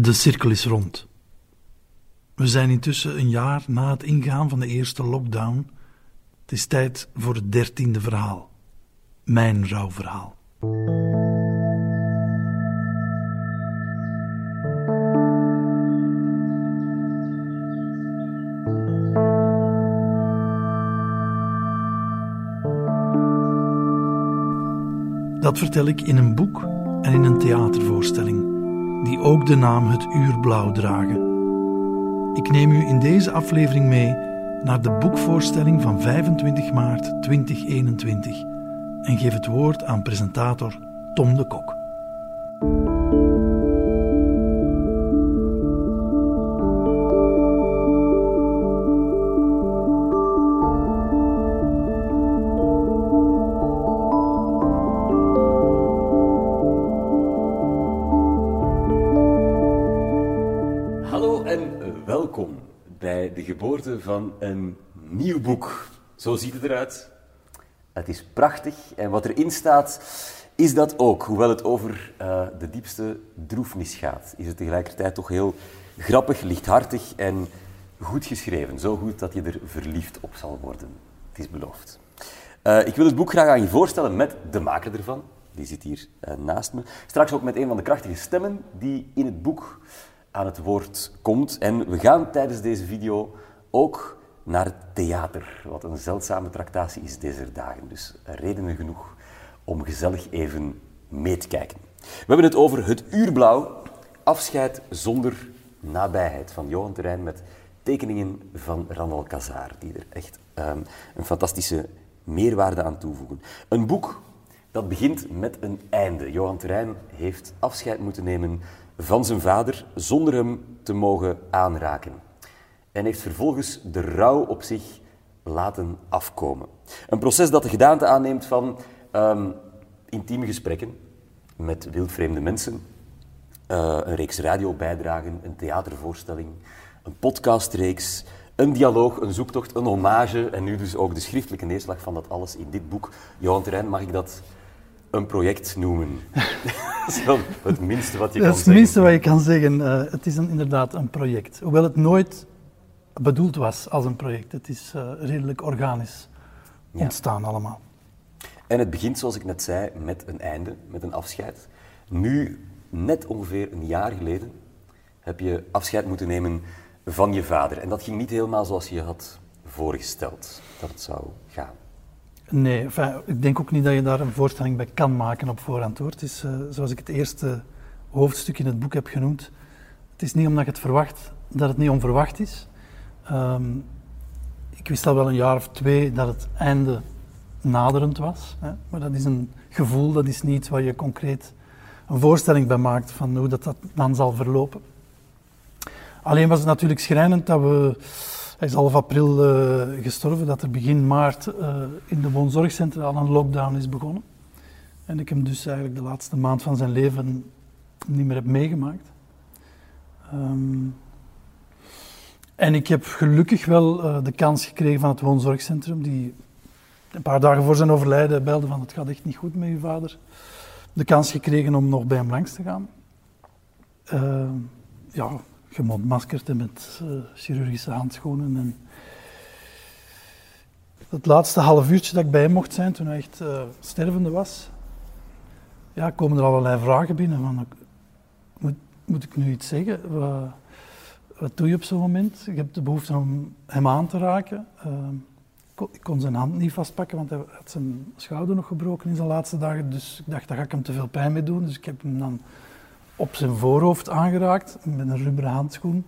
De cirkel is rond. We zijn intussen een jaar na het ingaan van de eerste lockdown. Het is tijd voor het dertiende verhaal. Mijn rouwverhaal. Dat vertel ik in een boek en in een theatervoorstelling, die ook de naam Het Uurblauw dragen. Ik neem u in deze aflevering mee naar de boekvoorstelling van 25 maart 2021 en geef het woord aan presentator Tom de Kok. Geboorte van een nieuw boek. Zo ziet het eruit. Het is prachtig en wat erin staat is dat ook. Hoewel het over eh, de diepste droefnis gaat, is het tegelijkertijd toch heel grappig, lichthartig en goed geschreven. Zo goed dat je er verliefd op zal worden. Het is beloofd. Eh, ik wil het boek graag aan je voorstellen met de maker ervan. Die zit hier eh, naast me. Straks ook met een van de krachtige stemmen die in het boek aan het woord komt. En we gaan tijdens deze video ook naar het theater, wat een zeldzame tractatie is deze dagen. Dus redenen genoeg om gezellig even mee te kijken. We hebben het over Het Uurblauw, afscheid zonder nabijheid van Johan Terrein met tekeningen van Randal Kazar, die er echt ehm, een fantastische meerwaarde aan toevoegen. Een boek dat begint met een einde. Johan Terrein heeft afscheid moeten nemen van zijn vader zonder hem te mogen aanraken. En heeft vervolgens de rouw op zich laten afkomen. Een proces dat de gedaante aanneemt van ehm, intieme gesprekken met wildvreemde mensen, eh, een reeks radiobijdragen, een theatervoorstelling, een podcastreeks, een dialoog, een zoektocht, een hommage en nu dus ook de schriftelijke neerslag van dat alles in dit boek. Johan Terrein, mag ik dat een project noemen? dat is wel het minste wat je Dat kan is het zeggen. minste wat je kan zeggen. Het is een, inderdaad een project. Hoewel het nooit bedoeld was als een project. Het is eh, redelijk organisch Ja. ontstaan allemaal. En het begint, zoals ik net zei, met een einde, met een afscheid. Nu, net ongeveer een jaar geleden, heb je afscheid moeten nemen van je vader. En dat ging niet helemaal zoals je had voorgesteld dat het zou gaan. Nee, enfin, ik denk ook niet dat je daar een voorstelling bij kan maken op voorhand. Hoor. Het is, eh, zoals ik het eerste hoofdstuk in het boek heb genoemd, het is niet omdat je het verwacht dat het niet onverwacht is. Ehm, ik wist al wel een jaar of twee dat het einde naderend was. Hè? Maar dat is een gevoel, dat is niet waar je concreet een voorstelling bij maakt van hoe dat, dat dan zal verlopen. Alleen was het natuurlijk schrijnend dat we, hij is half april eh, gestorven, dat er begin maart eh, in de woonzorgcentra al een lockdown is begonnen. En ik hem dus eigenlijk de laatste maand van zijn leven niet meer heb meegemaakt. Ehm, en ik heb gelukkig wel eh, de kans gekregen van het woonzorgcentrum, die een paar dagen voor zijn overlijden belde van het gaat echt niet goed met uw vader. De kans gekregen om nog bij hem langs te gaan. Ehm, ja, gemontmaskerd en met eh, chirurgische handschoenen. En het laatste half uurtje dat ik bij hem mocht zijn, toen hij echt stervende was, ja, komen er allerlei vragen binnen. Van, moet, moet ik nu iets zeggen? Wat doe je op zo'n moment? Je hebt de behoefte om hem aan te raken. Ehm, ik kon- ik zijn hand niet vastpakken, want hij had zijn schouder nog gebroken in zijn laatste dagen. Dus ik dacht, daar ga ik hem te veel pijn mee doen. Dus ik heb hem dan op zijn voorhoofd aangeraakt met een rubberen handschoen.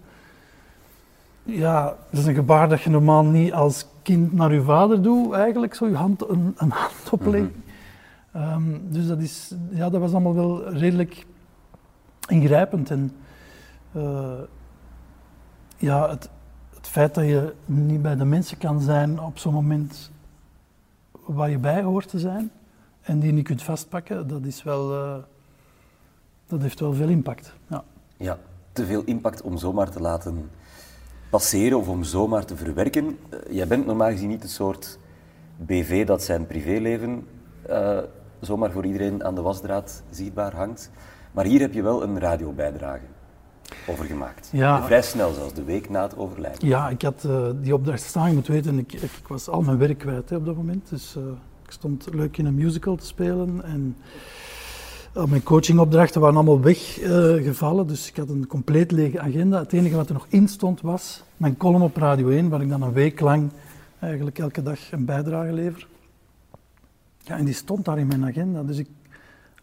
Ja, dat is een gebaar dat je normaal niet als kind naar je vader doet, eigenlijk, zo je hand, een, een hand opleggen. Ehm, dus dat, is, ja, dat was allemaal wel redelijk ingrijpend. En eh, ja, het, het feit dat je niet bij de mensen kan zijn op zo'n moment waar je bij hoort te zijn en die niet kunt vastpakken, dat is wel... eh, dat heeft wel veel impact. Ja. Ja, te veel impact om zomaar te laten passeren of om zomaar te verwerken. Eh, jij bent normaal gezien niet het soort BV dat zijn privéleven eh, zomaar voor iedereen aan de wasdraad zichtbaar hangt. Maar hier heb je wel een radiobijdrage. Over gemaakt. Ja. Vrij snel zelfs, de week na het overlijden. Ja, ik had uh, die opdracht staan. Je moet weten, ik, ik, ik was al mijn werk kwijt hè, op dat moment. Dus uh, ik stond leuk in een musical te spelen. En uh, mijn coachingopdrachten waren allemaal weggevallen. dus ik had een compleet lege agenda. Het enige wat er nog in stond was mijn column op Radio 1, waar ik dan een week lang eigenlijk elke dag een bijdrage lever. Ja, en die stond daar in mijn agenda. Dus ik,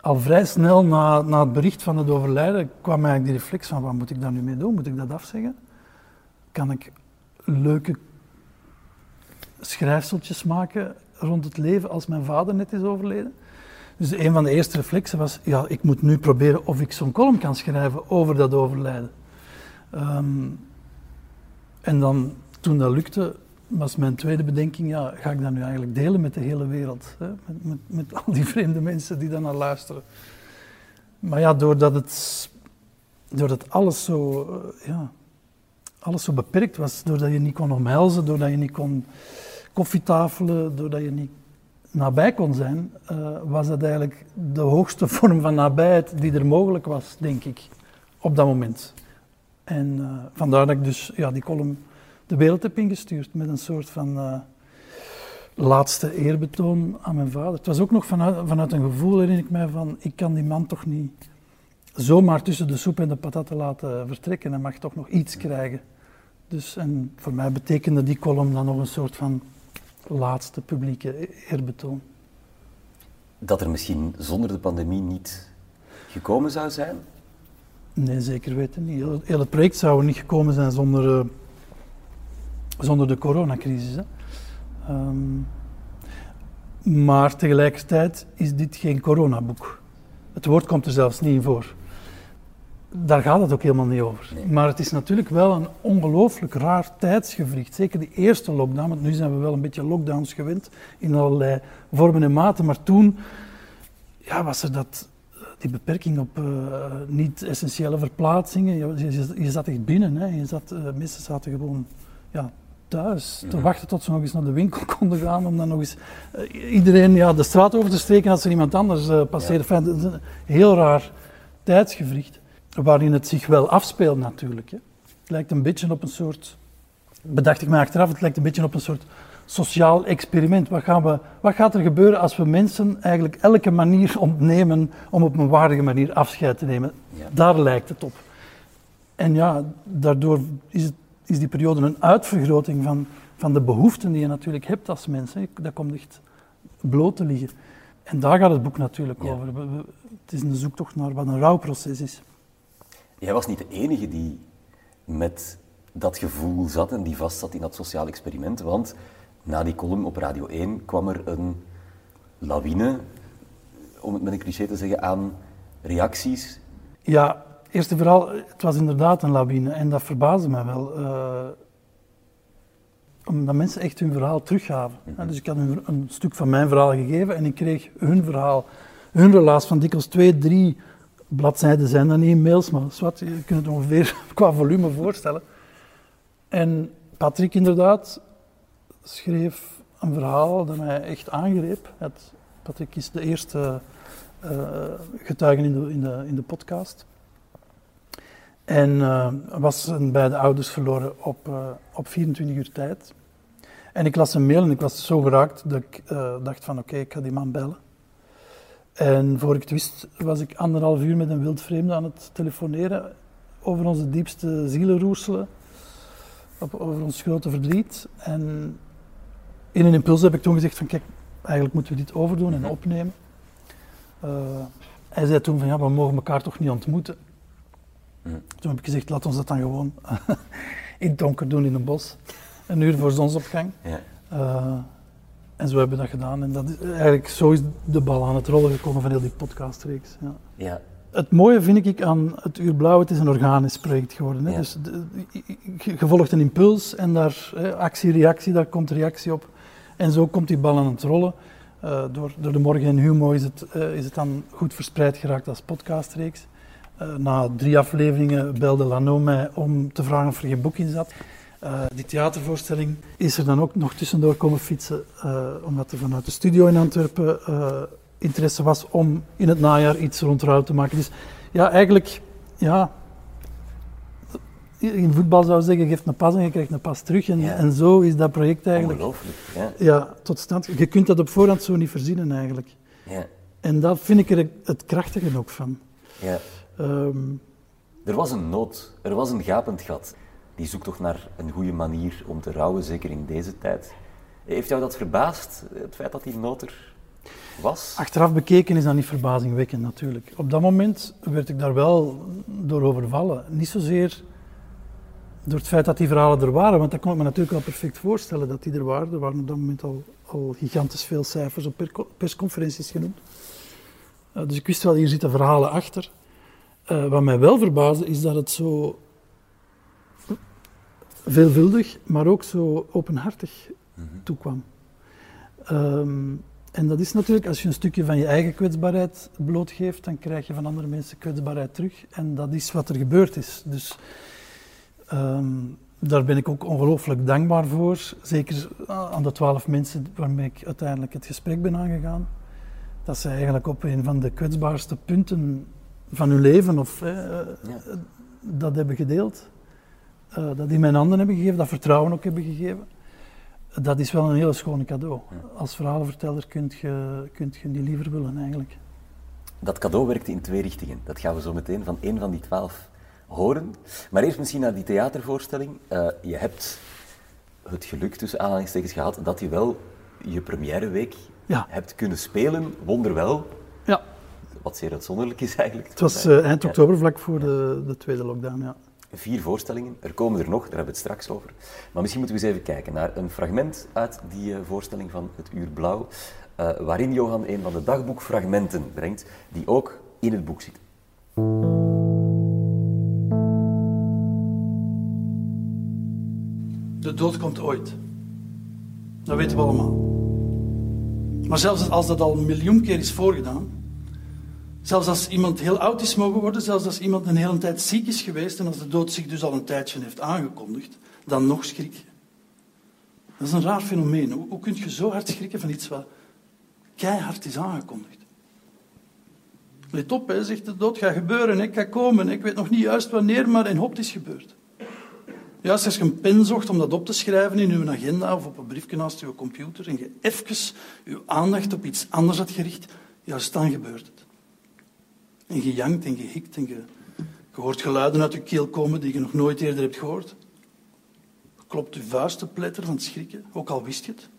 al vrij snel na, na het bericht van het overlijden kwam eigenlijk die reflex van wat moet ik daar nu mee doen? Moet ik dat afzeggen? Kan ik leuke schrijfseltjes maken rond het leven als mijn vader net is overleden? Dus een van de eerste reflexen was, ja, ik moet nu proberen of ik zo'n column kan schrijven over dat overlijden. Um, en dan, toen dat lukte, was mijn tweede bedenking, ja, ga ik dat nu eigenlijk delen met de hele wereld? Hè? Met, met, met al die vreemde mensen die dan naar luisteren. Maar ja, doordat het, doordat alles zo, uh, ja, alles zo beperkt was, doordat je niet kon omhelzen, doordat je niet kon koffietafelen, doordat je niet nabij kon zijn, uh, was dat eigenlijk de hoogste vorm van nabijheid die er mogelijk was, denk ik, op dat moment. En uh, vandaar dat ik dus ja, die column de wereld heb ingestuurd met een soort van uh, laatste eerbetoon aan mijn vader. Het was ook nog vanuit, vanuit een gevoel, herinner ik mij, van ik kan die man toch niet zomaar tussen de soep en de patatten laten vertrekken. Hij mag toch nog iets krijgen. Dus, en voor mij betekende die column dan nog een soort van laatste publieke eerbetoon. Dat er misschien zonder de pandemie niet gekomen zou zijn? Nee, zeker weten niet. Heel, het project zou er niet gekomen zijn zonder, uh, zonder de coronacrisis. Hè. Um, maar tegelijkertijd is dit geen coronaboek. Het woord komt er zelfs niet in voor. Daar gaat het ook helemaal niet over. Maar het is natuurlijk wel een ongelooflijk raar tijdsgevricht. Zeker die eerste lockdown, want nu zijn we wel een beetje lockdowns gewend in allerlei vormen en maten. Maar toen ja, was er dat, die beperking op uh, niet-essentiële verplaatsingen. Je, je, je, zat echt binnen. Hè. Je zat, uh, mensen zaten gewoon ja, thuis te wachten tot ze nog eens naar de winkel konden gaan. Om dan nog eens uh, iedereen ja, de straat over te steken als er iemand anders passeerde. Ja. Enfin, dat is een heel raar tijdsgevricht. Waarin het zich wel afspeelt natuurlijk. Hè. Het lijkt een beetje op een soort... Bedacht ik me achteraf, het lijkt een beetje op een soort sociaal experiment. Wat, gaan we, wat gaat er gebeuren als we mensen eigenlijk elke manier ontnemen om op een waardige manier afscheid te nemen? Ja. Daar lijkt het op. En ja, daardoor is, het, is die periode een uitvergroting van, van de behoeften die je natuurlijk hebt als mens. Hè. Dat komt echt bloot te liggen. En daar gaat het boek natuurlijk ja. over. Het is een zoektocht naar wat een rouwproces is. Jij was niet de enige die met dat gevoel zat en die vast zat in dat sociaal experiment, want na die column op Radio 1 kwam er een lawine, om het met een cliché te zeggen, aan reacties. Ja, eerst en vooral, het was inderdaad een lawine en dat verbaasde mij wel. Uh, omdat mensen echt hun verhaal teruggaven. Mm -hmm. Dus ik had een, een, stuk van mijn verhaal gegeven en ik kreeg hun verhaal, hun relaas van dikwijls twee, drie bladzijden zijn dan niet in mails, maar zwart, je kunt het ongeveer qua volume voorstellen. En Patrick inderdaad, schreef een verhaal dat mij echt aangreep. Het, Patrick is de eerste uh, getuige in de, in, de, in de podcast. En uh, was zijn beide ouders verloren op, uh, op 24 uur tijd. En ik las een mail en ik was zo geraakt dat ik dacht van oké, okay, ik ga die man bellen. En voor ik het wist was ik anderhalf uur met een wildvreemde aan het telefoneren over onze diepste zielenroerselen, over ons grote verdriet. En in een impuls heb ik toen gezegd van kijk, eigenlijk moeten we dit overdoen en opnemen. Uh, hij zei toen van ja, we mogen elkaar toch niet ontmoeten. Mm. Toen heb ik gezegd, laat ons dat dan gewoon in het donker doen in een bos. Een uur voor zonsopgang. Ja. Uh, en zo hebben we dat gedaan. En dat is, eigenlijk zo is de bal aan het rollen gekomen van heel die podcastreeks. Ja. ja. Het mooie vind ik aan het Uur Blauw, het is een organisch project geworden. Hè? Ja. Dus volgt een impuls en daar actie, reactie, daar komt reactie op. En zo komt die bal aan het rollen. Uh, door, door de Morgen en Humo is het, uh, is het dan goed verspreid geraakt als podcastreeks. Uh, na drie afleveringen belde Lano mij om te vragen of er geen boek in zat. die theatervoorstelling is er dan ook nog tussendoor komen fietsen, omdat er vanuit de studio in Antwerpen interesse was om in het najaar iets rond rouw te maken. Dus ja, eigenlijk, ja, in voetbal zou zeggen, geeft een pas en je krijgt een pas terug. En, Ja. en zo is dat project eigenlijk Ongelooflijk. Ja. ja, tot stand. Je kunt dat op voorhand zo niet verzinnen eigenlijk. Ja. En daar vind ik er het krachtige ook van. Ja. Ehm, Er was een nood, er was een gapend gat. Die zoekt toch naar een goede manier om te rouwen, zeker in deze tijd. Heeft jou dat verbaasd, het feit dat die nood er was? achteraf bekeken is dat niet verbazingwekkend natuurlijk. Op dat moment werd ik daar wel door overvallen. Niet zozeer door het feit dat die verhalen er waren, want dat kon ik me natuurlijk wel perfect voorstellen dat die er waren. Er waren op dat moment al, al gigantisch veel cijfers op per- persconferenties genoemd. Eh, dus ik wist wel, hier zitten verhalen achter. Eh, wat mij wel verbaasde is dat het zo veelvuldig, maar ook zo openhartig toekwam. Ehm, en dat is natuurlijk, als je een stukje van je eigen kwetsbaarheid blootgeeft, dan krijg je van andere mensen kwetsbaarheid terug. En dat is wat er gebeurd is. Dus ehm, daar ben ik ook ongelooflijk dankbaar voor. Zeker aan de twaalf mensen waarmee ik uiteindelijk het gesprek ben aangegaan. Dat ze eigenlijk op een van de kwetsbaarste punten van hun leven of, eh, Ja. dat hebben gedeeld. Eh, dat in mijn handen hebben gegeven, dat vertrouwen ook hebben gegeven. Dat is wel een hele schone cadeau. Als verhalenverteller kunt je, kunt je niet liever willen eigenlijk. Dat cadeau werkte in twee richtingen. Dat gaan we zo meteen van één van die twaalf horen. Maar eerst misschien naar die theatervoorstelling. Eh, je hebt het geluk tussen aanhalingstekens gehad dat je wel je premièreweek Ja. hebt kunnen spelen, wonderwel. Wat zeer uitzonderlijk is eigenlijk. het was eh, eind oktober, vlak voor de, de tweede lockdown. Ja. Vier voorstellingen, er komen er nog, daar hebben we het straks over. Maar misschien moeten we eens even kijken naar een fragment uit die eh, voorstelling van Het Uur Blauw, eh, waarin Johan een van de dagboekfragmenten brengt, die ook in het boek zitten. De dood komt ooit. Dat weten we allemaal. Maar zelfs als dat al een miljoen keer is voorgedaan, zelfs als iemand heel oud is mogen worden, zelfs als iemand een hele tijd ziek is geweest en als de dood zich dus al een tijdje heeft aangekondigd, dan nog schrik je. Dat is een raar fenomeen. Hoe, kun je zo hard schrikken van iets wat keihard is aangekondigd? Let op, hè, zegt de dood, gaat gebeuren, hè, gaat komen. Ik weet nog niet juist wanneer, maar en hop, is gebeurd. Juist als je een pen zocht om dat op te schrijven in je agenda of op een briefje naast je computer en je even je aandacht op iets anders had gericht, juist dan gebeurt. En je jankt en je hikt en je, hoort geluiden uit je keel komen die je nog nooit eerder hebt gehoord. Klopt je vuist van het schrikken, ook al wist je het.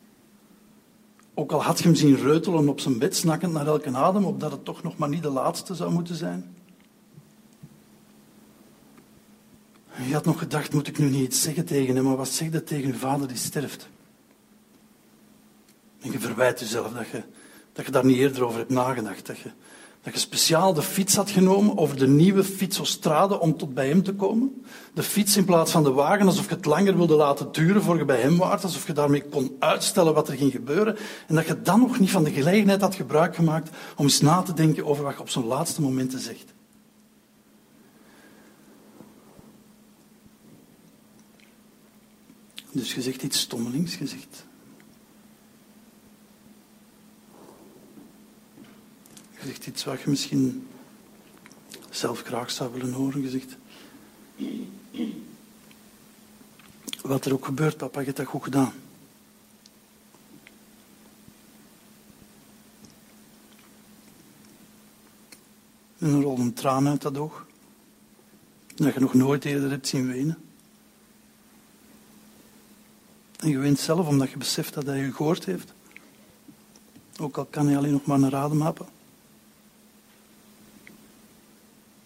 Ook al had je hem zien reutelen op zijn bed, snakkend naar elke adem, opdat het toch nog maar niet de laatste zou moeten zijn. Je had nog gedacht, moet ik nu niet iets zeggen tegen hem, maar wat zeg je tegen je vader die sterft? En je verwijt jezelf dat je, dat je daar niet eerder over hebt nagedacht. Dat je, dat je speciaal de fiets had genomen over de nieuwe fietsostrade om tot bij hem te komen. De fiets in plaats van de wagen, alsof je het langer wilde laten duren voor je bij hem waart. Alsof je daarmee kon uitstellen wat er ging gebeuren. En dat je dan nog niet van de gelegenheid had gebruik gemaakt om eens na te denken over wat je op zo'n laatste momenten zegt. Dus je zegt iets stommelings, je zegt... Je zegt iets wat je misschien zelf graag zou willen horen. Je zegt... Wat er ook gebeurt, papa, je hebt dat goed gedaan. En er rolt een traan uit dat oog. Dat je nog nooit eerder hebt zien wenen. En je wint zelf omdat je beseft dat hij je gehoord heeft. Ook al kan hij alleen nog maar een adem happen.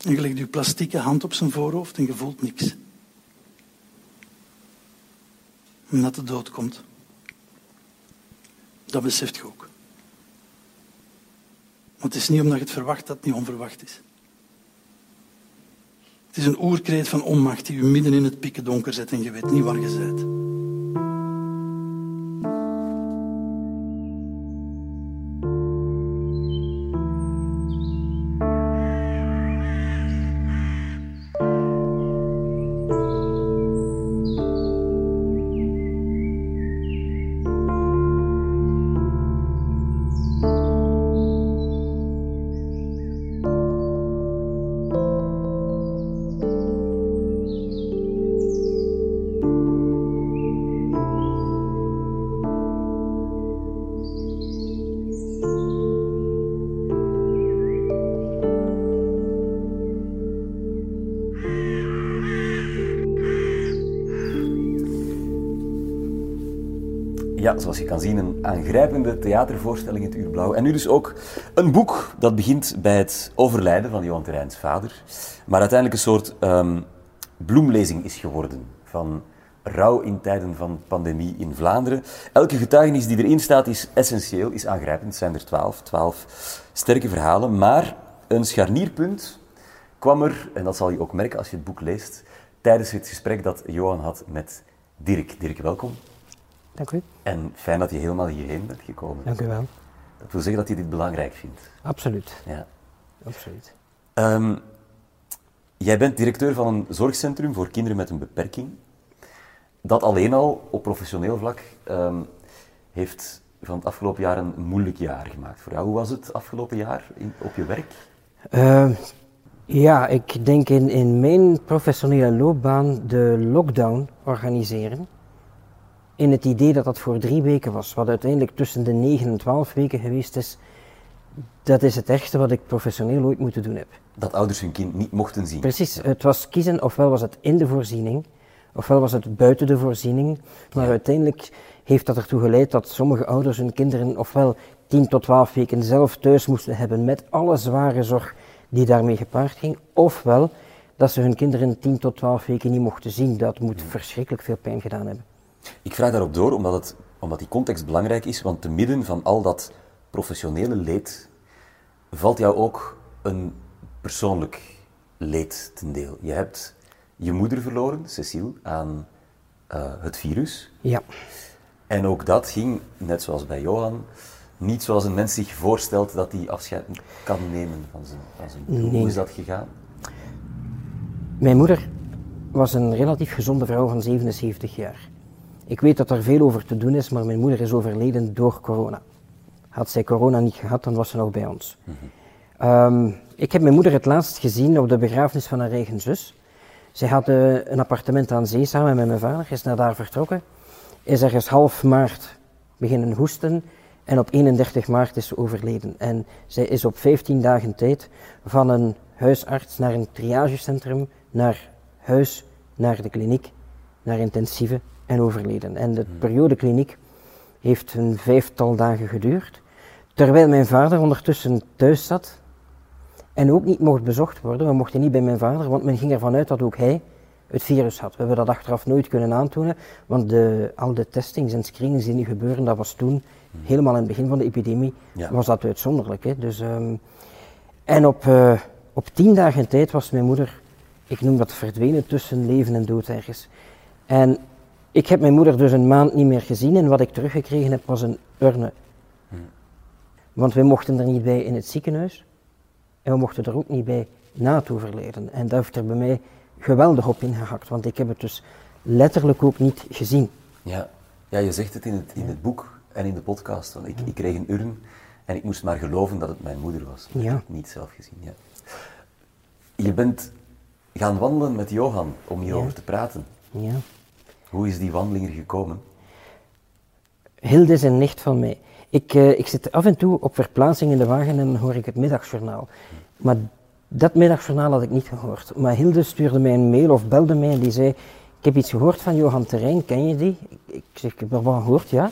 En je legt je plastieke hand op zijn voorhoofd en je voelt niks. En dat de dood komt. Dat beseft je ook. Want het is niet omdat je het verwacht dat het niet onverwacht is. Het is een oerkreet van onmacht die je midden in het pikken donker zet en je weet niet waar je bent. Zoals je kan zien, een aangrijpende theatervoorstelling, Het Uur Blauw. En nu dus ook een boek dat begint bij het overlijden van Johan Terreins vader, maar uiteindelijk een soort ehm, bloemlezing is geworden van rouw in tijden van pandemie in Vlaanderen. Elke getuigenis die erin staat is essentieel, is aangrijpend. Het zijn er twaalf, twaalf sterke verhalen. Maar een scharnierpunt kwam er, en dat zal je ook merken als je het boek leest, tijdens het gesprek dat Johan had met Dirk. Dirk, welkom. Dank u. En fijn dat je helemaal hierheen bent gekomen. Dank u wel. Dat wil zeggen dat je dit belangrijk vindt. Absoluut. Ja. Absoluut. Ehm, jij bent directeur van een zorgcentrum voor kinderen met een beperking. Dat alleen al op professioneel vlak ehm, heeft van het afgelopen jaar een moeilijk jaar gemaakt voor jou. Hoe was het afgelopen jaar in, op je werk? Uh, ja, ik denk in, in mijn professionele loopbaan de lockdown organiseren. In het idee dat dat voor drie weken was, wat uiteindelijk tussen de negen en twaalf weken geweest is. Dat is het echte wat ik professioneel ooit moeten doen heb. Dat ouders hun kind niet mochten zien. Precies, het was kiezen, ofwel was het in de voorziening, ofwel was het buiten de voorziening. Maar uiteindelijk heeft dat ertoe geleid dat sommige ouders hun kinderen ofwel 10 tot 12 weken zelf thuis moesten hebben met alle zware zorg die daarmee gepaard ging, ofwel dat ze hun kinderen 10 tot 12 weken niet mochten zien. Dat moet verschrikkelijk veel pijn gedaan hebben. Ik vraag daarop door omdat, het, omdat die context belangrijk is, want te midden van al dat professionele leed valt jou ook een persoonlijk leed ten deel. Je hebt je moeder verloren, Cecile, aan uh, het virus. Ja. En ook dat ging, net zoals bij Johan, niet zoals een mens zich voorstelt dat hij afscheid kan nemen van zijn, van zijn nee. Hoe is dat gegaan? Mijn moeder was een relatief gezonde vrouw van 77 jaar. Ik weet dat er veel over te doen is, maar mijn moeder is overleden door corona. Had zij corona niet gehad, dan was ze nog bij ons. Mm -hmm. um, ik heb mijn moeder het laatst gezien op de begrafenis van haar eigen zus. Zij had uh, een appartement aan zee samen met mijn vader, is naar daar vertrokken. Is ergens half maart beginnen hoesten en op 31 maart is ze overleden. En zij is op 15 dagen tijd van een huisarts naar een triagecentrum, naar huis, naar de kliniek, naar intensieve en overleden. En de periode kliniek heeft een vijftal dagen geduurd. Terwijl mijn vader ondertussen thuis zat en ook niet mocht bezocht worden. We mochten niet bij mijn vader, want men ging ervan uit dat ook hij het virus had. We hebben dat achteraf nooit kunnen aantonen, want de, al de testings en screenings die nu gebeuren, dat was toen, helemaal in het begin van de epidemie, ja. was dat uitzonderlijk. Hè? Dus, um, en op, uh, op tien dagen tijd was mijn moeder, ik noem dat verdwenen tussen leven en dood ergens. En ik heb mijn moeder dus een maand niet meer gezien en wat ik teruggekregen heb was een urne. Hm. Want we mochten er niet bij in het ziekenhuis en we mochten er ook niet bij na het overlijden. En dat heeft er bij mij geweldig op ingehakt, want ik heb het dus letterlijk ook niet gezien. Ja, ja je zegt het in het, in het boek en in de podcast. Want ik, ik kreeg een urn en ik moest maar geloven dat het mijn moeder was. Ja. ik heb het niet zelf gezien. Ja. Je bent gaan wandelen met Johan om hierover ja. te praten. Ja. Hoe is die wandeling er gekomen? Hilde is een nicht van mij. Ik, uh, ik zit af en toe op verplaatsing in de wagen en hoor ik het middagjournaal. Maar dat middagjournaal had ik niet gehoord. Maar Hilde stuurde mij een mail of belde mij en die zei: Ik heb iets gehoord van Johan Terrein, ken je die? Ik zeg: Ik heb er wat gehoord, ja.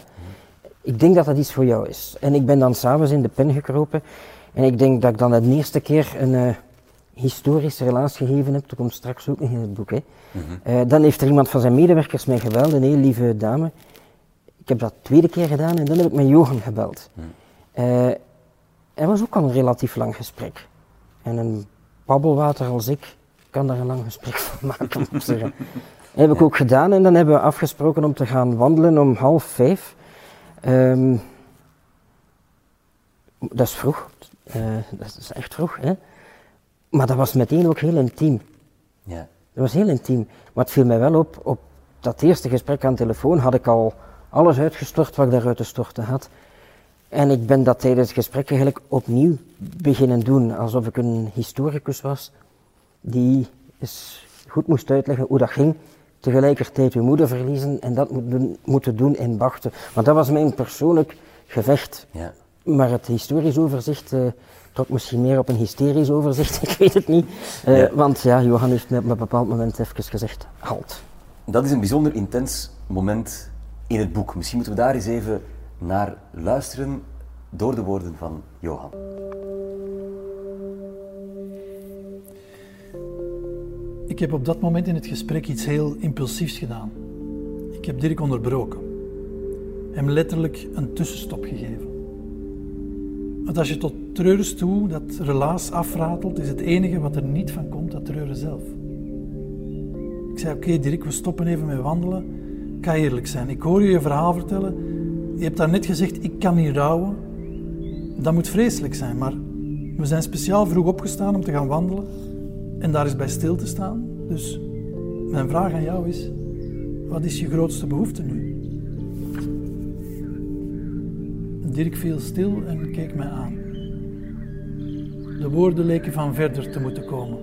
Ik denk dat dat iets voor jou is. En ik ben dan s'avonds in de pen gekropen en ik denk dat ik dan de eerste keer een uh, historisch relaas gegeven heb. Dat komt straks ook nog in het boek. Hè. Mm -hmm. uh, dan heeft er iemand van zijn medewerkers mij gebeld, een heel lieve dame. Ik heb dat tweede keer gedaan en dan heb ik met Johan gebeld. Mm. Uh, was ook al een relatief lang gesprek. En een babbelwater als ik kan daar een lang gesprek van maken. Dat heb ik ook gedaan en dan hebben we afgesproken om te gaan wandelen om half vijf. Um, dat is vroeg, uh, dat is echt vroeg, hè. Maar dat was meteen ook heel intiem. Ja. Dat was heel intiem. Maar het viel mij wel op, op dat eerste gesprek aan de telefoon had ik al alles uitgestort wat ik daaruit te storten had. En ik ben dat tijdens het gesprek eigenlijk opnieuw beginnen doen, alsof ik een historicus was die eens goed moest uitleggen hoe dat ging. Tegelijkertijd uw moeder verliezen en dat moeten doen in Bachten. Want dat was mijn persoonlijk gevecht. Ja. Maar het historisch overzicht uh, trok misschien meer op een hysterisch overzicht, ik weet het niet. Uh, ja. Want ja, Johan heeft me op een bepaald moment even gezegd, halt. Dat is een bijzonder intens moment in het boek. Misschien moeten we daar eens even naar luisteren door de woorden van Johan. Ik heb op dat moment in het gesprek iets heel impulsiefs gedaan. Ik heb Dirk onderbroken. Hem letterlijk een tussenstop gegeven. Want als je tot treuren toe dat relaas afratelt, is het enige wat er niet van komt, dat treuren zelf. Ik zei, oké Dirk, we stoppen even met wandelen. Ga eerlijk zijn. Ik hoor je je verhaal vertellen. Je hebt daar net gezegd, ik kan niet rouwen. Dat moet vreselijk zijn, maar we zijn speciaal vroeg opgestaan om te gaan wandelen en daar is bij stil te staan. Dus mijn vraag aan jou is, wat is je grootste behoefte nu? Dirk viel stil en keek mij aan. De woorden leken van verder te moeten komen.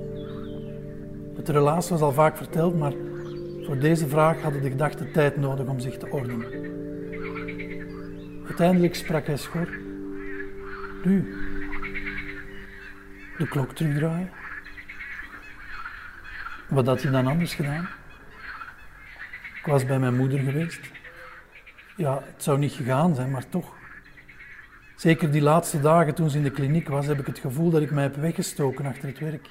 Het relaas was al vaak verteld, maar voor deze vraag hadden de gedachten tijd nodig om zich te ordenen. Uiteindelijk sprak hij schor. Nu, de klok terugdraaien. Wat had hij dan anders gedaan? Ik was bij mijn moeder geweest. Ja, het zou niet gegaan zijn, maar toch. Zeker die laatste dagen toen ze in de kliniek was, heb ik het gevoel dat ik mij heb weggestoken achter het werk.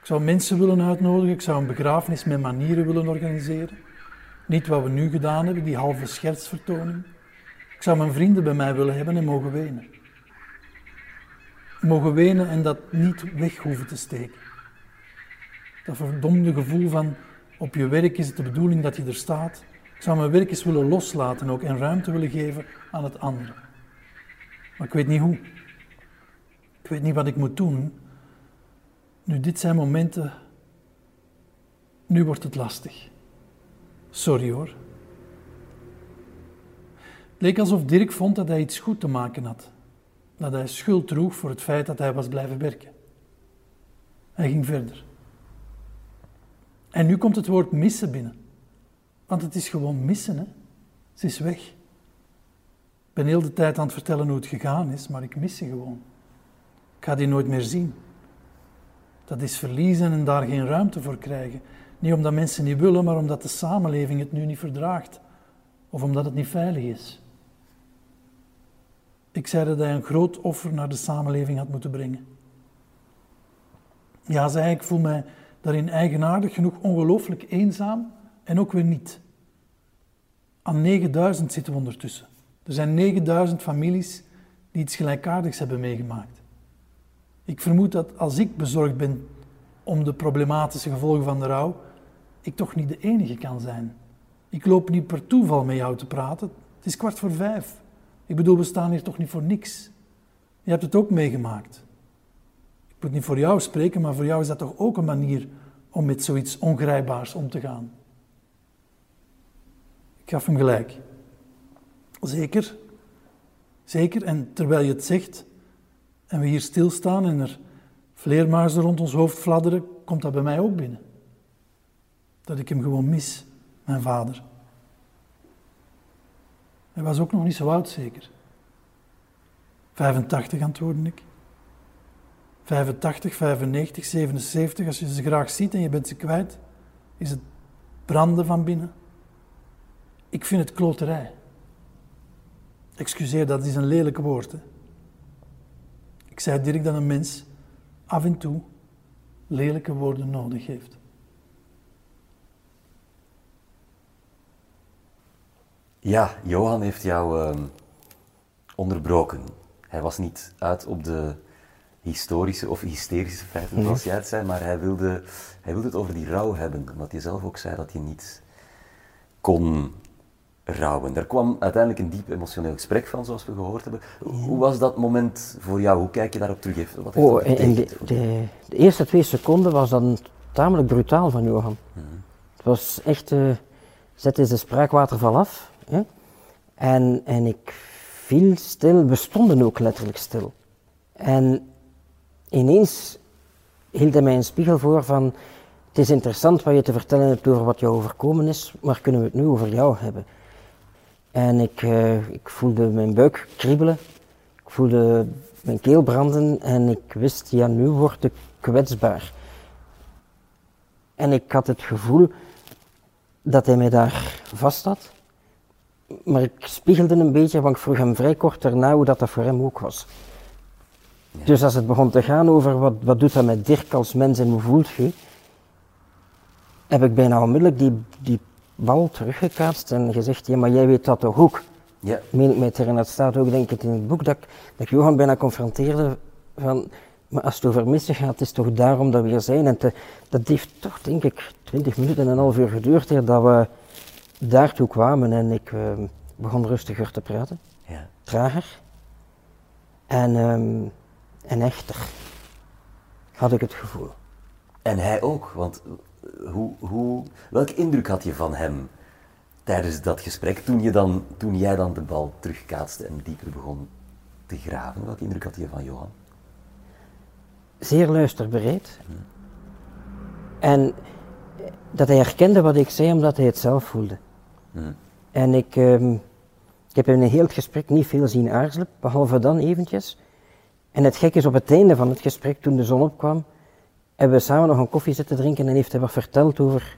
Ik zou mensen willen uitnodigen, ik zou een begrafenis met manieren willen organiseren. Niet wat we nu gedaan hebben, die halve schertsvertoning. Ik zou mijn vrienden bij mij willen hebben en mogen wenen. Mogen wenen en dat niet weg hoeven te steken. Dat verdomde gevoel van op je werk is het de bedoeling dat je er staat. Ik zou mijn werk eens willen loslaten ook en ruimte willen geven aan het andere. Maar ik weet niet hoe. Ik weet niet wat ik moet doen. Nu, dit zijn momenten. Nu wordt het lastig. Sorry hoor. Het leek alsof Dirk vond dat hij iets goed te maken had. Dat hij schuld droeg voor het feit dat hij was blijven werken. Hij ging verder. En nu komt het woord missen binnen. Want het is gewoon missen, hè. Ze is weg. Ben heel de tijd aan het vertellen hoe het gegaan is, maar ik mis ze gewoon. Ik ga die nooit meer zien. Dat is verliezen en daar geen ruimte voor krijgen. Niet omdat mensen niet willen, maar omdat de samenleving het nu niet verdraagt. Of omdat het niet veilig is. Ik zei dat hij een groot offer naar de samenleving had moeten brengen. Ja, zei ik voel mij daarin eigenaardig genoeg ongelooflijk eenzaam en ook weer niet. Aan 9000 zitten we ondertussen. Er zijn 9000 families die iets gelijkaardigs hebben meegemaakt. Ik vermoed dat als ik bezorgd ben om de problematische gevolgen van de rouw, ik toch niet de enige kan zijn. Ik loop niet per toeval met jou te praten. Het is kwart voor vijf. Ik bedoel, we staan hier toch niet voor niks. Je hebt het ook meegemaakt. Ik moet niet voor jou spreken, maar voor jou is dat toch ook een manier om met zoiets ongrijpbaars om te gaan. Ik gaf hem gelijk. Zeker, zeker. En terwijl je het zegt en we hier stilstaan en er vleermuizen rond ons hoofd fladderen, komt dat bij mij ook binnen. Dat ik hem gewoon mis, mijn vader. Hij was ook nog niet zo oud, zeker. 85 antwoordde ik. 85, 95, 77, als je ze graag ziet en je bent ze kwijt, is het branden van binnen. Ik vind het kloterij. Excuseer, dat is een lelijk woord. Ik zei direct dat een mens af en toe lelijke woorden nodig heeft. Ja, Johan heeft jou uh, onderbroken. Hij was niet uit op de historische of hysterische feiten, zoals jij het zei, maar hij wilde, hij wilde het over die rouw hebben, omdat hij zelf ook zei dat hij niet kon rouwen. Daar kwam uiteindelijk een diep emotioneel gesprek van, zoals we gehoord hebben. Hoe was dat moment voor jou? Hoe kijk je daarop terug? Wat heeft oh, in de, de, de, eerste twee seconden was dat tamelijk brutaal van Johan. Mhm. Het was echt, uh, zet eens de spraakwaterval af. Hè? En, en ik viel stil, we stonden ook letterlijk stil. En ineens hield hij mij een spiegel voor van, het is interessant wat je te vertellen hebt over wat jou overkomen is, maar kunnen we het nu over jou hebben? En ik, uh, ik voelde mijn buik kriebelen, ik voelde mijn keel branden en ik wist, ja, nu word ik kwetsbaar. En ik had het gevoel dat hij mij daar vast had Maar ik spiegelde een beetje, want ik vroeg hem vrij kort daarna hoe dat, dat voor hem ook was. Dus als het begon te gaan over wat, wat doet dat met Dirk als mens en hoe voelt je, heb ik bijna onmiddellijk die, die bal teruggekaatst en gezegd, ja maar jij weet dat toch ook? Ja. Meen ik mij te herinneren, dat staat ook denk ik in het boek, dat, ik- dat ik Johan bijna confronteerde van, maar als het over missen gaat, het is toch daarom dat we hier zijn. En te- dat heeft toch denk ik 20 minuten en een half uur geduurd eer dat we daartoe kwamen en ik eh, begon rustiger te praten, Ja. trager en, ehm, en echter, had ik het gevoel. En hij ook, want hoe, hoe, welke indruk had je van hem tijdens dat gesprek toen, je dan, toen jij dan de bal terugkaatste en dieper begon te graven? Welke indruk had je van Johan? zeer luisterbereid. En dat hij herkende wat ik zei omdat hij het zelf voelde. En ik, ehm, ik heb in een heel het gesprek niet veel zien aarzelen, behalve dan eventjes. En het gekke is, op het einde van het gesprek, toen de zon opkwam, hebben we samen nog een koffie zitten drinken en heeft hij wat verteld over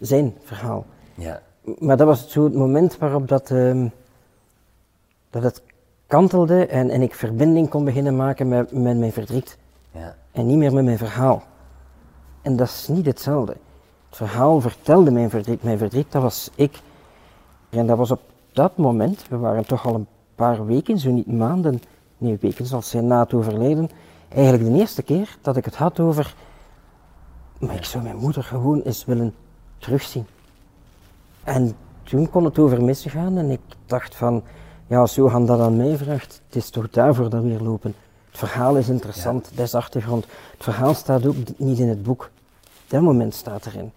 zijn verhaal. Ja. Maar dat was zo het moment waarop dat, ehm, dat het kantelde en, en ik verbinding kon beginnen maken met, met mijn verdriet Ja. en niet meer met mijn verhaal. En dat is niet hetzelfde. Het verhaal vertelde mijn verdriet. Mijn verdriet, dat was ik. En dat was op dat moment, we waren toch al een paar weken, zo niet maanden, nee weken het zijn na het overlijden, eigenlijk de eerste keer dat ik het had over, maar ik zou mijn moeder gewoon eens willen terugzien. En toen kon het over missen gaan en ik dacht van, ja als Johan dat aan mij vraagt, het is toch daarvoor dat we hier lopen. Het verhaal is interessant, dat is achtergrond. Het verhaal staat ook niet in het boek. Dat moment staat erin.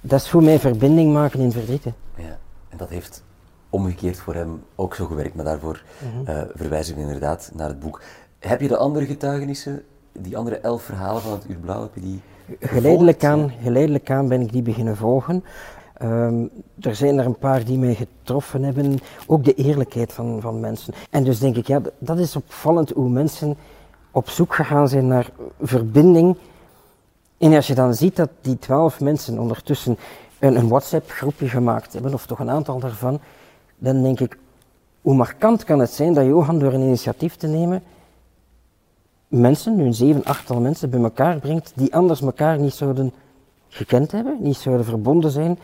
Dat is voor mij verbinding maken in verdriet. hè. Ja, en dat heeft omgekeerd voor hem ook zo gewerkt, maar daarvoor Mhm. eh, verwijzen we inderdaad naar het boek. Heb je de andere getuigenissen, die andere elf verhalen van het Uur Blauw, heb je die Geleidelijk aan, geleidelijk aan ben ik die beginnen volgen. Ehm, er zijn er een paar die mij getroffen hebben. Ook de eerlijkheid van, van mensen. En dus denk ik, ja, dat is opvallend hoe mensen op zoek gegaan zijn naar verbinding. En als je dan ziet dat die twaalf mensen ondertussen een, een WhatsApp-groepje gemaakt hebben, of toch een aantal daarvan, dan denk ik, hoe markant kan het zijn dat Johan door een initiatief te nemen mensen, nu een zeven, achttal mensen, bij elkaar brengt die anders elkaar niet zouden gekend hebben, niet zouden verbonden zijn.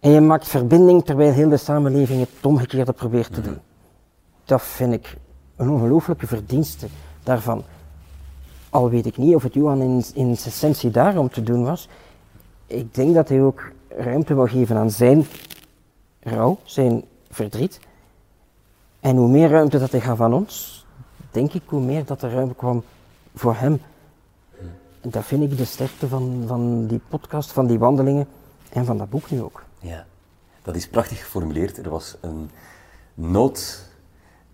En je maakt verbinding terwijl heel de samenleving het omgekeerde probeert te doen. Dat vind ik een ongelooflijke verdienste daarvan. Al weet ik niet of het Johan in, in zijn essentie daarom te doen was. Ik denk dat hij ook ruimte wil geven aan zijn rouw, zijn verdriet. En hoe meer ruimte dat hij gaf van ons, denk ik hoe meer dat er ruimte kwam voor hem. En dat vind ik de sterkte van, van die podcast, van die wandelingen en van dat boek nu ook. Ja, dat is prachtig geformuleerd. Er was een nood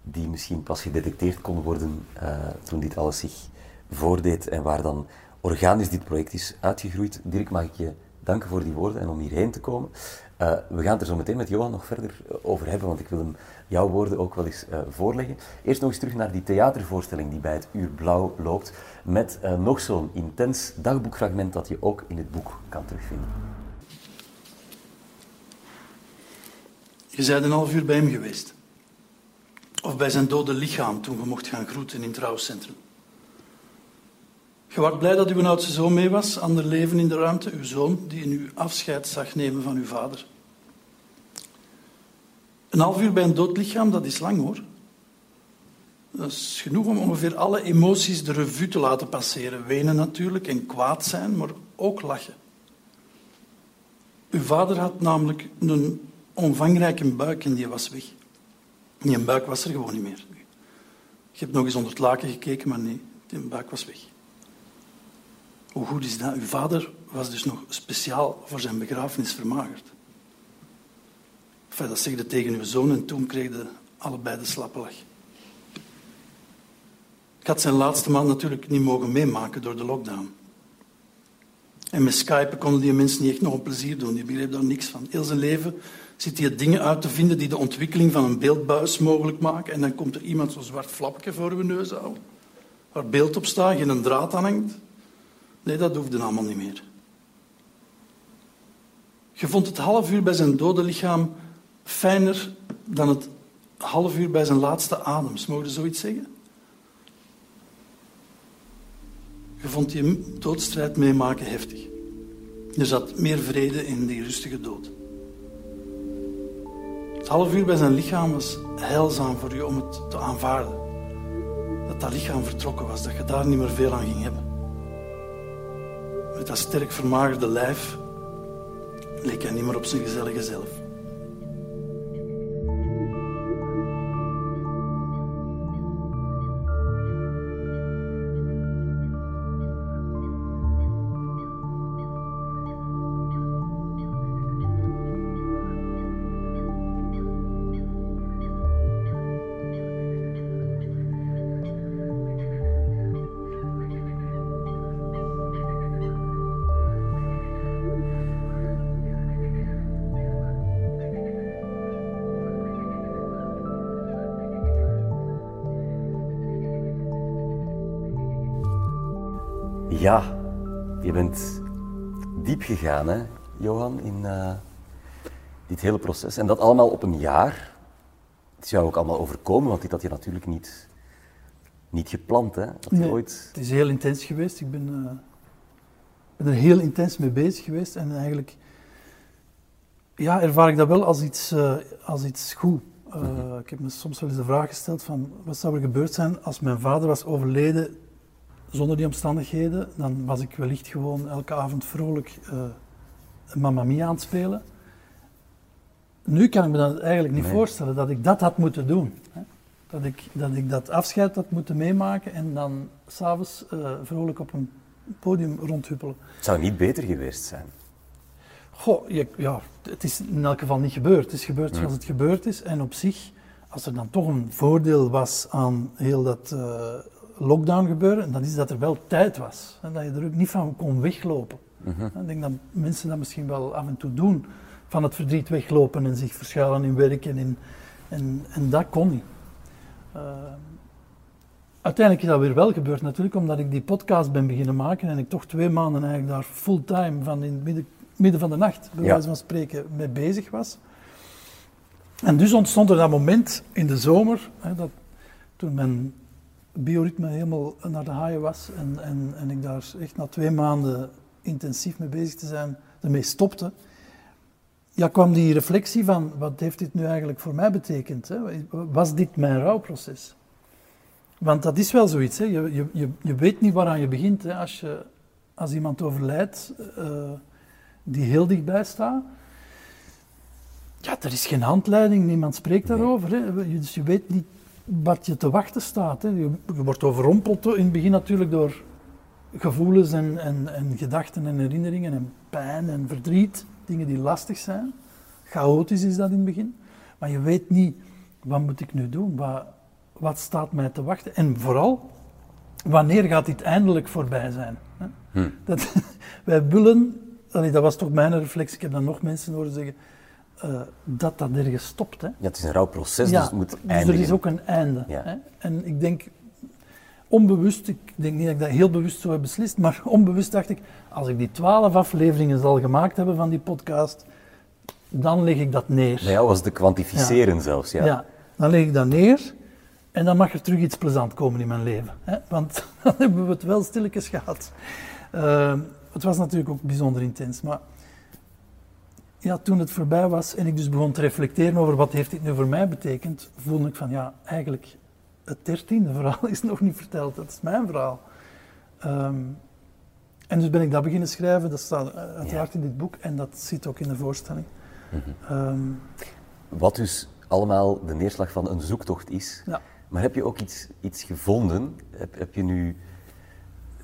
die misschien pas gedetecteerd kon worden eh, toen dit alles zich voordeed en waar dan organisch dit project is uitgegroeid. Dirk, mag ik je danken voor die woorden en om hierheen te komen. Eh, we gaan het er zo meteen met Johan nog verder eh, over hebben, want ik wil hem jouw woorden ook wel eens eh, voorleggen. Eerst nog eens terug naar die theatervoorstelling die bij het Uur Blauw loopt, met nog zo'n intens dagboekfragment dat je ook in het boek kan terugvinden. Je bent een half uur bij hem geweest. Of bij zijn dode lichaam toen je mocht gaan groeten in het rouwcentrum. Je was blij dat uw oudste zoon mee was, ander leven in de ruimte, uw zoon die in uw afscheid zag nemen van uw vader. Een half uur bij een dood lichaam, dat is lang hoor. Dat is genoeg om ongeveer alle emoties de revue te laten passeren. Wenen natuurlijk en kwaad zijn, maar ook lachen. Uw vader had namelijk een omvangrijke buik en die was weg. Die buik was er gewoon niet meer. Je hebt nog eens onder het laken gekeken, maar nee, die buik was weg. Hoe goed is dat? Uw vader was dus nog speciaal voor zijn begrafenis vermagerd. Enfin, dat zegde tegen uw zoon en toen kregen allebei de slappe lach. Ik had zijn laatste maand natuurlijk niet mogen meemaken door de lockdown. En met Skype konden die mensen niet echt nog een plezier doen. Die begreep daar niks van. Heel zijn leven zit hij dingen uit te vinden die de ontwikkeling van een beeldbuis mogelijk maken. En dan komt er iemand zo'n zwart flapje voor uw neus houden. Waar beeld op staat, geen draad aan hangt. Nee, dat hoefde allemaal niet meer. Je vond het half uur bij zijn dode lichaam fijner dan het half uur bij zijn laatste adems. Mogen zoiets zeggen? Je vond die doodstrijd meemaken heftig. Er zat meer vrede in die rustige dood. Het half uur bij zijn lichaam was heilzaam voor je om het te aanvaarden. Dat dat lichaam vertrokken was, dat je daar niet meer veel aan ging hebben. Met dat sterk vermagerde lijf leek hij niet meer op zijn gezellige zelf. Ja, je bent diep gegaan, hè, Johan, in uh, dit hele proces. En dat allemaal op een jaar. Het is jou ook allemaal overkomen, want dit had je natuurlijk niet, niet gepland. Hè? Nee, ooit... Het is heel intens geweest. Ik ben, uh, ben, er heel intens mee bezig geweest. En eigenlijk ja, ervaar ik dat wel als iets, uh, als iets goed. Mm -hmm. Ik heb me soms wel eens de vraag gesteld van wat zou er gebeurd zijn als mijn vader was overleden zonder die omstandigheden, dan was ik wellicht gewoon elke avond vrolijk uh, Mamma Mia aan het spelen. Nu kan ik me dat eigenlijk niet voorstellen, dat ik dat had moeten doen. Hè? Dat, ik, dat ik dat afscheid had moeten meemaken en dan s'avonds uh, vrolijk op een podium rondhuppelen. Het zou niet beter geweest zijn? Goh, je, ja, het is in elk geval niet gebeurd. Het is gebeurd zoals het gebeurd is. En op zich, als er dan toch een voordeel was aan heel dat uh, lockdown gebeuren, dan is dat er wel tijd was. En dat je er ook niet van kon weglopen. Ik denk dat mensen dat misschien wel af en toe doen, van het verdriet weglopen en zich verschuilen in werk en, in, en, en dat kon niet. Uh, uiteindelijk is dat weer wel gebeurd natuurlijk, omdat ik die podcast ben beginnen maken en ik toch twee maanden eigenlijk daar fulltime van in het midden, midden van de nacht, bij wijze van spreken, mee bezig was. En dus ontstond er dat moment in de zomer, hè, dat, toen mijn bioritme helemaal naar de haaien was en, en, en ik daar echt na twee maanden intensief mee bezig te zijn, ermee stopte, ja, kwam die reflectie van wat heeft dit nu eigenlijk voor mij betekend? Hè? Was dit mijn rouwproces? Want dat is wel zoiets, hè? Je, je, je weet niet waaraan je begint. Hè? Als, je, als iemand overlijdt uh, die heel dichtbij staat, ja, er is geen handleiding, niemand spreekt daarover. Hè? Dus je weet niet wat je te wachten staat. Hè. Je, wordt overrompeld in het begin natuurlijk door gevoelens en, en, en, gedachten en herinneringen en pijn en verdriet, dingen die lastig zijn. Chaotisch is dat in het begin. Maar je weet niet, wat moet ik nu doen? Wat, wat staat mij te wachten? En vooral, wanneer gaat dit eindelijk voorbij zijn? Hm. Dat, wij willen, dat was toch mijn reflex, ik heb dan nog mensen horen zeggen, uh, dat dat ergens stopt. Hè. Ja, het is een rouwproces, ja, dus het moet dus eindigen. er is ook een einde. Ja. Hè. En ik denk, onbewust, ik denk niet dat ik dat heel bewust zo heb beslist, maar onbewust dacht ik, als ik die twaalf afleveringen zal gemaakt hebben van die podcast, dan leg ik dat neer. Bij jou was te kwantificeren zelfs, ja. Ja, dan leg ik dat neer en dan mag er terug iets plezant komen in mijn leven. Hè. Want dan hebben we het wel stilletjes gehad. Uh, het was natuurlijk ook bijzonder intens, maar ja, toen het voorbij was en ik dus begon te reflecteren over wat heeft dit nu voor mij betekend, voelde ik van ja, eigenlijk het dertiende verhaal is nog niet verteld, dat is mijn verhaal. Um, en dus ben ik dat beginnen schrijven, dat staat uiteraard in dit boek en dat zit ook in de voorstelling. Mm -hmm. um, wat dus allemaal de neerslag van een zoektocht is. Ja. Maar heb je ook iets, iets gevonden? Heb, heb je nu,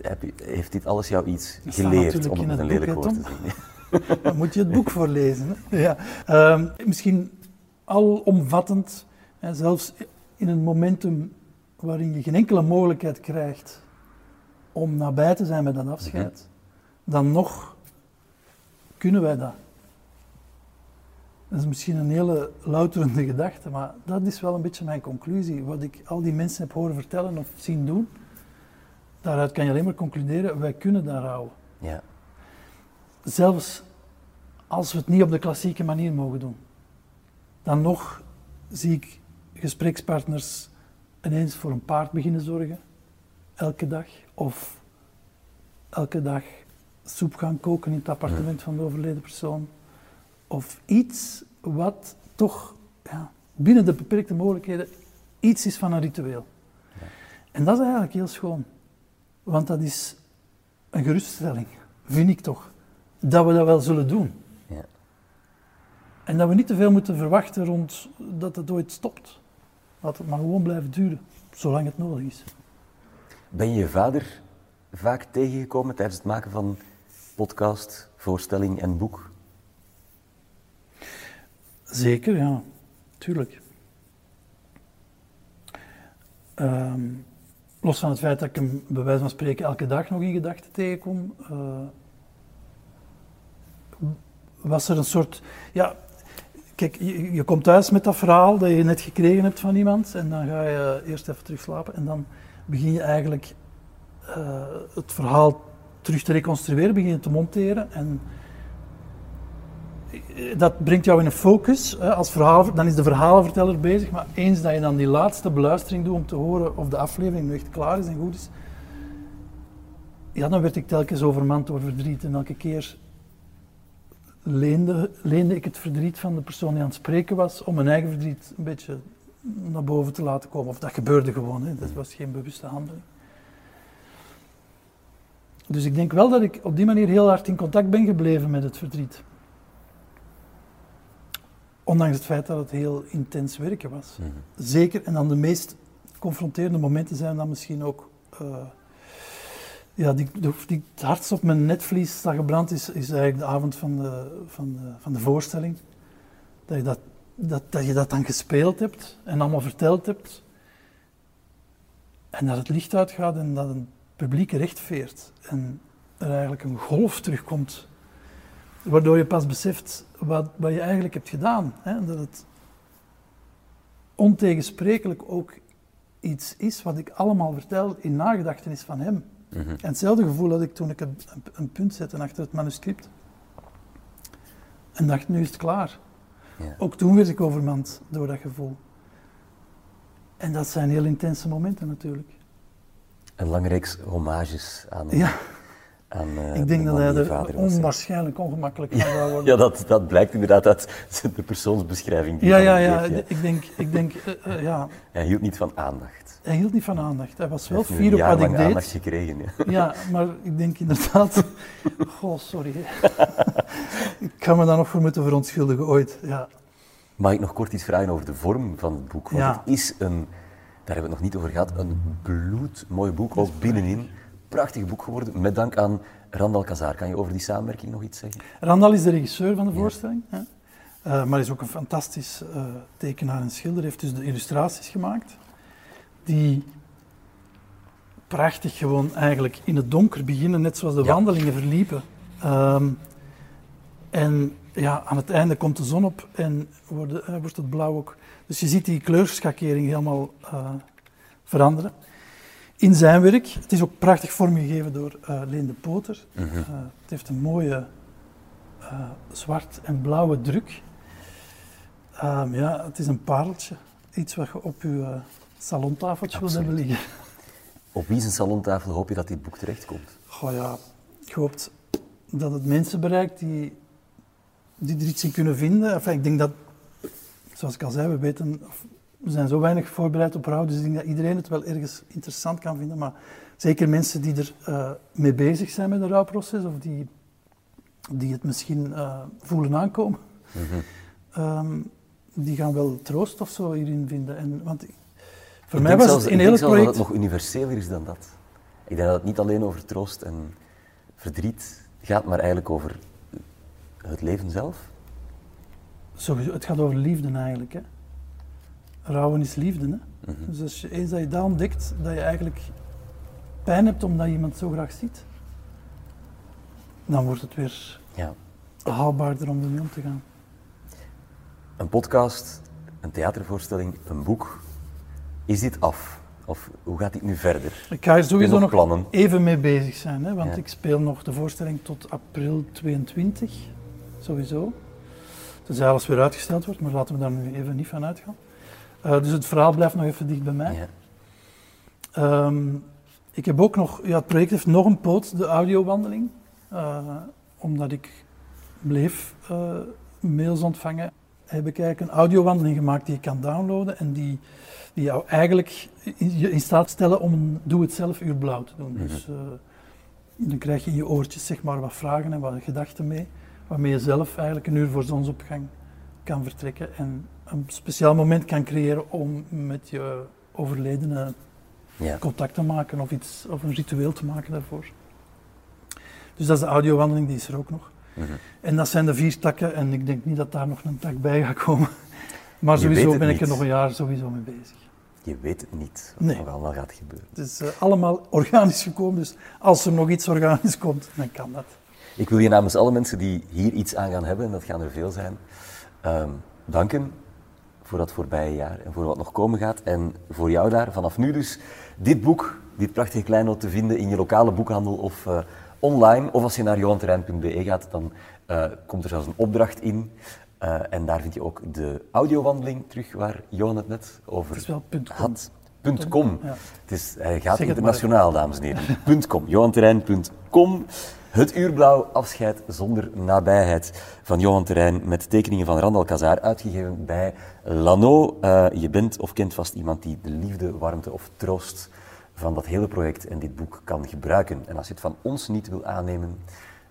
heb je, heeft dit alles jou iets geleerd, om het met een lelijk woord te zien? Dan moet je het boek voorlezen. Ja. Um, misschien alomvattend, hè, zelfs in een momentum waarin je geen enkele mogelijkheid krijgt om nabij te zijn met dat afscheid, dan nog kunnen wij dat. Dat is misschien een hele louterende gedachte, maar dat is wel een beetje mijn conclusie. Wat ik al die mensen heb horen vertellen of zien doen, daaruit kan je alleen maar concluderen, wij kunnen daar houden. Ja zelfs als we het niet op de klassieke manier mogen doen. Dan nog zie ik gesprekspartners ineens voor een paard beginnen zorgen, elke dag. Of elke dag soep gaan koken in het appartement van de overleden persoon. Of iets wat toch ja, binnen de beperkte mogelijkheden iets is van een ritueel. En dat is eigenlijk heel schoon. Want dat is een geruststelling, vind ik toch. Dat we dat wel zullen doen. Ja. En dat we niet te veel moeten verwachten rond dat het ooit stopt. Laat het maar gewoon blijven duren, zolang het nodig is. Ben je je vader vaak tegengekomen tijdens het maken van podcast, voorstelling en boek? Zeker, ja. Tuurlijk. Ehm, los van het feit dat ik hem bij wijze van spreken elke dag nog in gedachten tegenkom, eh, was er een soort... Ja, kijk, je, je, komt thuis met dat verhaal dat je net gekregen hebt van iemand en dan ga je eerst even terug slapen en dan begin je eigenlijk uh, het verhaal terug te reconstrueren, begin je te monteren en dat brengt jou in een focus. Hè, als verhaal, dan is de verhalenverteller bezig, maar eens dat je dan die laatste beluistering doet om te horen of de aflevering nu echt klaar is en goed is, ja, dan werd ik telkens overmand door verdriet. En elke keer leende, leende ik het verdriet van de persoon die aan het spreken was, om mijn eigen verdriet een beetje naar boven te laten komen. Of dat gebeurde gewoon, hè. dat was geen bewuste handeling. Dus ik denk wel dat ik op die manier heel hard in contact ben gebleven met het verdriet. Ondanks het feit dat het heel intens werken was. Mhm. Zeker, en dan de meest confronterende momenten zijn dan misschien ook. Uh, ja, die, die, het hardst op mijn netvlies dat gebrand is, is eigenlijk de avond van de, van van de voorstelling. Dat je dat, dat, dat je dat dan gespeeld hebt en allemaal verteld hebt. En dat het licht uitgaat en dat een publiek recht veert. En er eigenlijk een golf terugkomt Waardoor je pas beseft wat, wat je eigenlijk hebt gedaan. Hè? Dat het ontegensprekelijk ook iets is wat ik allemaal vertel in nagedachtenis van hem. Mhm. En hetzelfde gevoel had ik toen ik een, een, punt zette achter het manuscript. En dacht, nu is het klaar. Ja. Ook toen werd ik overmand door dat gevoel. En dat zijn heel intense momenten natuurlijk. Een lange reeks homages aan ja. Aan, uh, ik denk dat hij er vader onwaarschijnlijk ongemakkelijk van zou worden. Ja, dat, dat blijkt inderdaad uit de persoonsbeschrijving. Die ja, ja, ja. Ik denk, ik denk uh, uh, ja. Hij hield niet van aandacht. Hij hield niet van aandacht. Hij was wel fier op wat ik deed. aandacht gekregen. Ja. ja, maar ik denk inderdaad... Goh, sorry. ik ga me daar nog voor moeten verontschuldigen ooit. Ja. Mag ik nog kort iets vragen over de vorm van het boek? Want ja. het is een, daar hebben we het nog niet over gehad, een bloedmooi boek, ook binnenin prachtig boek geworden, met dank aan Randal Kazar. Kan je over die samenwerking nog iets zeggen? Randal is de regisseur van de voorstelling, ja. uh, maar is ook een fantastisch uh, tekenaar en schilder. heeft dus de illustraties gemaakt, die prachtig gewoon eigenlijk in het donker beginnen, net zoals de Ja. wandelingen verliepen. Um, en ja, aan het einde komt de zon op en wordt, uh, wordt het blauw ook. Dus je ziet die kleurschakering helemaal veranderen in zijn werk. Het is ook prachtig vormgegeven door uh, Leen de Poter. Mhm. Uh, het heeft een mooie uh, zwart en blauwe druk. Um, ja, het is een pareltje. Iets wat je op je salontafeltje wil hebben liggen. Op wie zijn salontafel hoop je dat dit boek terechtkomt? Goh ja, ik hoop dat het mensen bereikt die, die er iets in kunnen vinden. Enfin, ik denk dat, zoals ik al zei, we weten, we zijn zo weinig voorbereid op rouw, dus ik denk dat iedereen het wel ergens interessant kan vinden. Maar zeker mensen die er uh, mee bezig zijn met een rouwproces, of die, die het misschien uh, voelen aankomen, mm -hmm. um, die gaan wel troost of zo hierin vinden. En, want voor ik mij was zelfs, het in heel denk project... dat het nog universeler is dan dat. Ik denk dat het niet alleen over troost en verdriet gaat, maar eigenlijk over het leven zelf. Sowieso, het gaat over liefde eigenlijk. Hè? Rouwen is liefde. Hè? Mm -hmm. Dus als je, eens dat je dat ontdekt, dat je eigenlijk pijn hebt omdat je iemand zo graag ziet, dan wordt het weer ja. haalbaarder om ermee om te gaan. Een podcast, een theatervoorstelling, een boek. Is dit af? Of hoe gaat dit nu verder? Ik ga er sowieso nog plannen? even mee bezig zijn, hè, want Ja. ik speel nog de voorstelling tot april 22, sowieso. Tenzij alles weer uitgesteld wordt, maar laten we daar nu even niet van uitgaan. Uh, dus het verhaal blijft nog even dicht bij mij. Ja. Ehm, ik heb ook nog, ja, het project heeft nog een poot, de audiowandeling. Uh, omdat ik bleef uh, mails ontvangen, heb ik eigenlijk een audiowandeling gemaakt die je kan downloaden en die, die jou eigenlijk in, in staat stellen om een doe-het-zelf uur blauw te doen. Mhm. Dus uh, dan krijg je in je oortjes zeg maar wat vragen en wat gedachten mee, waarmee je zelf eigenlijk een uur voor zonsopgang kan vertrekken en een speciaal moment kan creëren om met je overledene ja. contact te maken of, iets, of een ritueel te maken daarvoor. Dus dat is de audiowandeling, die is er ook nog. Mhm. En dat zijn de vier takken en ik denk niet dat daar nog een tak bij gaat komen. Maar sowieso ben ik er nog een jaar sowieso mee bezig. Je weet het niet wat er allemaal gaat gebeuren. Het is uh, allemaal organisch gekomen, dus als er nog iets organisch komt, dan kan dat. Ik wil je namens alle mensen die hier iets aan gaan hebben, en dat gaan er veel zijn, um, danken voor dat voorbije jaar en voor wat nog komen gaat. En voor jou daar, vanaf nu dus, dit boek, dit prachtige kleinoot te vinden in je lokale boekhandel of uh, online. Of als je naar johanterrein.be gaat, dan uh, komt er zelfs een opdracht in. Uh, en daar vind je ook de audiowandeling terug, waar Johan het net over het had. Punt .com. Ja. Het is, hij gaat zeg internationaal, dames en heren. .com. johanterrein.com. Het uurblauw afscheid zonder nabijheid van Johan Terrein met tekeningen van Randal Kazar, uitgegeven bij Lano. Uh, je bent of kent vast iemand die de liefde, warmte of troost van dat hele project en dit boek kan gebruiken. En als je het van ons niet wil aannemen,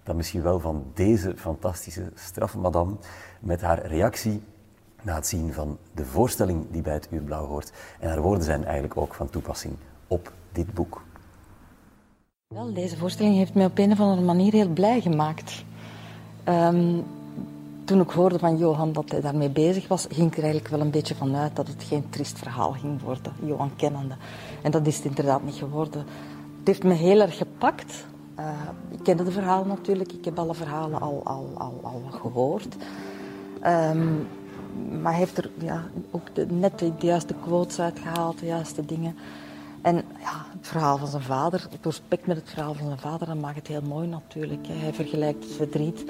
dan misschien wel van deze fantastische straffe madame met haar reactie na het zien van de voorstelling die bij het Uurblauw hoort. En haar woorden zijn eigenlijk ook van toepassing op dit boek. Wel, deze voorstelling heeft mij op een of andere manier heel blij gemaakt. Um, toen ik hoorde van Johan dat hij daarmee bezig was, ging ik er eigenlijk wel een beetje vanuit dat het geen triest verhaal ging worden, Johan kennende. En dat is het inderdaad niet geworden. Het heeft me heel erg gepakt. Uh, ik kende de verhalen natuurlijk, ik heb alle verhalen al, al, al, al gehoord. Um, maar hij heeft er ja, ook de, net de, de juiste quotes uitgehaald, de juiste dingen. En ja, het verhaal van zijn vader, het respect met het verhaal van zijn vader, dat maakt het heel mooi natuurlijk. Hij vergelijkt het verdriet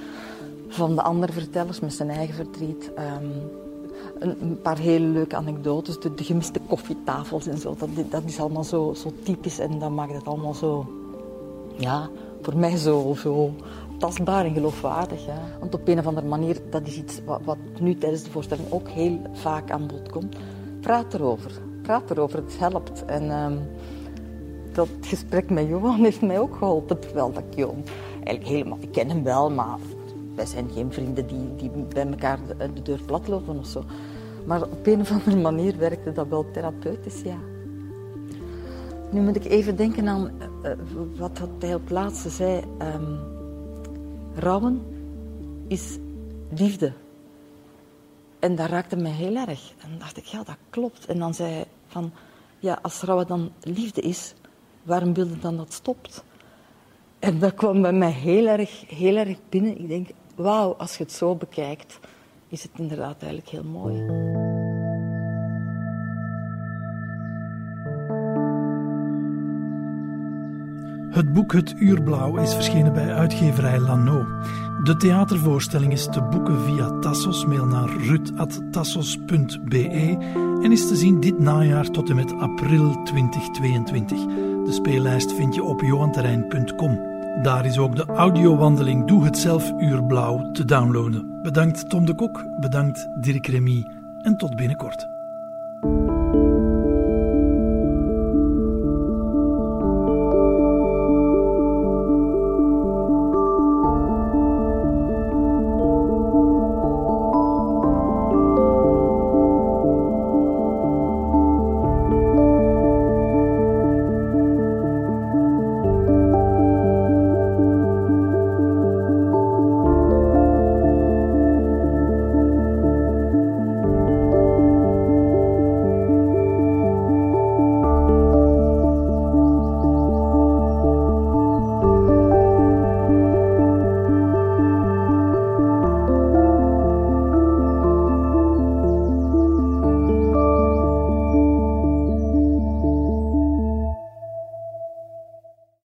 van de andere vertellers met zijn eigen verdriet. Ehm, een, paar hele leuke anekdotes, de, gemiste koffietafels en zo. Dat, dat is allemaal zo, zo typisch en dat maakt het allemaal zo, ja, voor mij zo, zo tastbaar en geloofwaardig. Want op een of andere manier, dat is iets wat, wat nu tijdens de voorstelling ook heel vaak aan bod komt. Praat erover. Praat erover, het helpt. En um, dat gesprek met Johan heeft mij ook geholpen. Terwijl dat ik Johan eigenlijk helemaal, ik ken hem wel, maar wij zijn geen vrienden die, die bij elkaar de, de deur platlopen of zo. Maar op een of andere manier werkte dat wel therapeutisch, ja. Nu moet ik even denken aan uh, wat hij op het laatste zei. Um, rouwen is liefde. En dat raakte mij heel erg. En dacht ik, ja, dat klopt. En dan zei hij van, ja, als rouwen dan liefde is, waarom wil je dan dat stopt? En dat kwam bij mij heel erg, heel erg binnen. Ik denk, wauw, als je het zo bekijkt, is het inderdaad eigenlijk heel mooi. Het boek Het Uurblauw is verschenen bij uitgeverij Lano. De theatervoorstelling is te boeken via Tassos. Mail naar rut.tassos.be en is te zien dit najaar tot en met april 2022. De speellijst vind je op johanterrein.com. Daar is ook de audiowandeling Doe het zelf Uurblauw te downloaden. Bedankt Tom de Kok, bedankt Dirk Remy en tot binnenkort.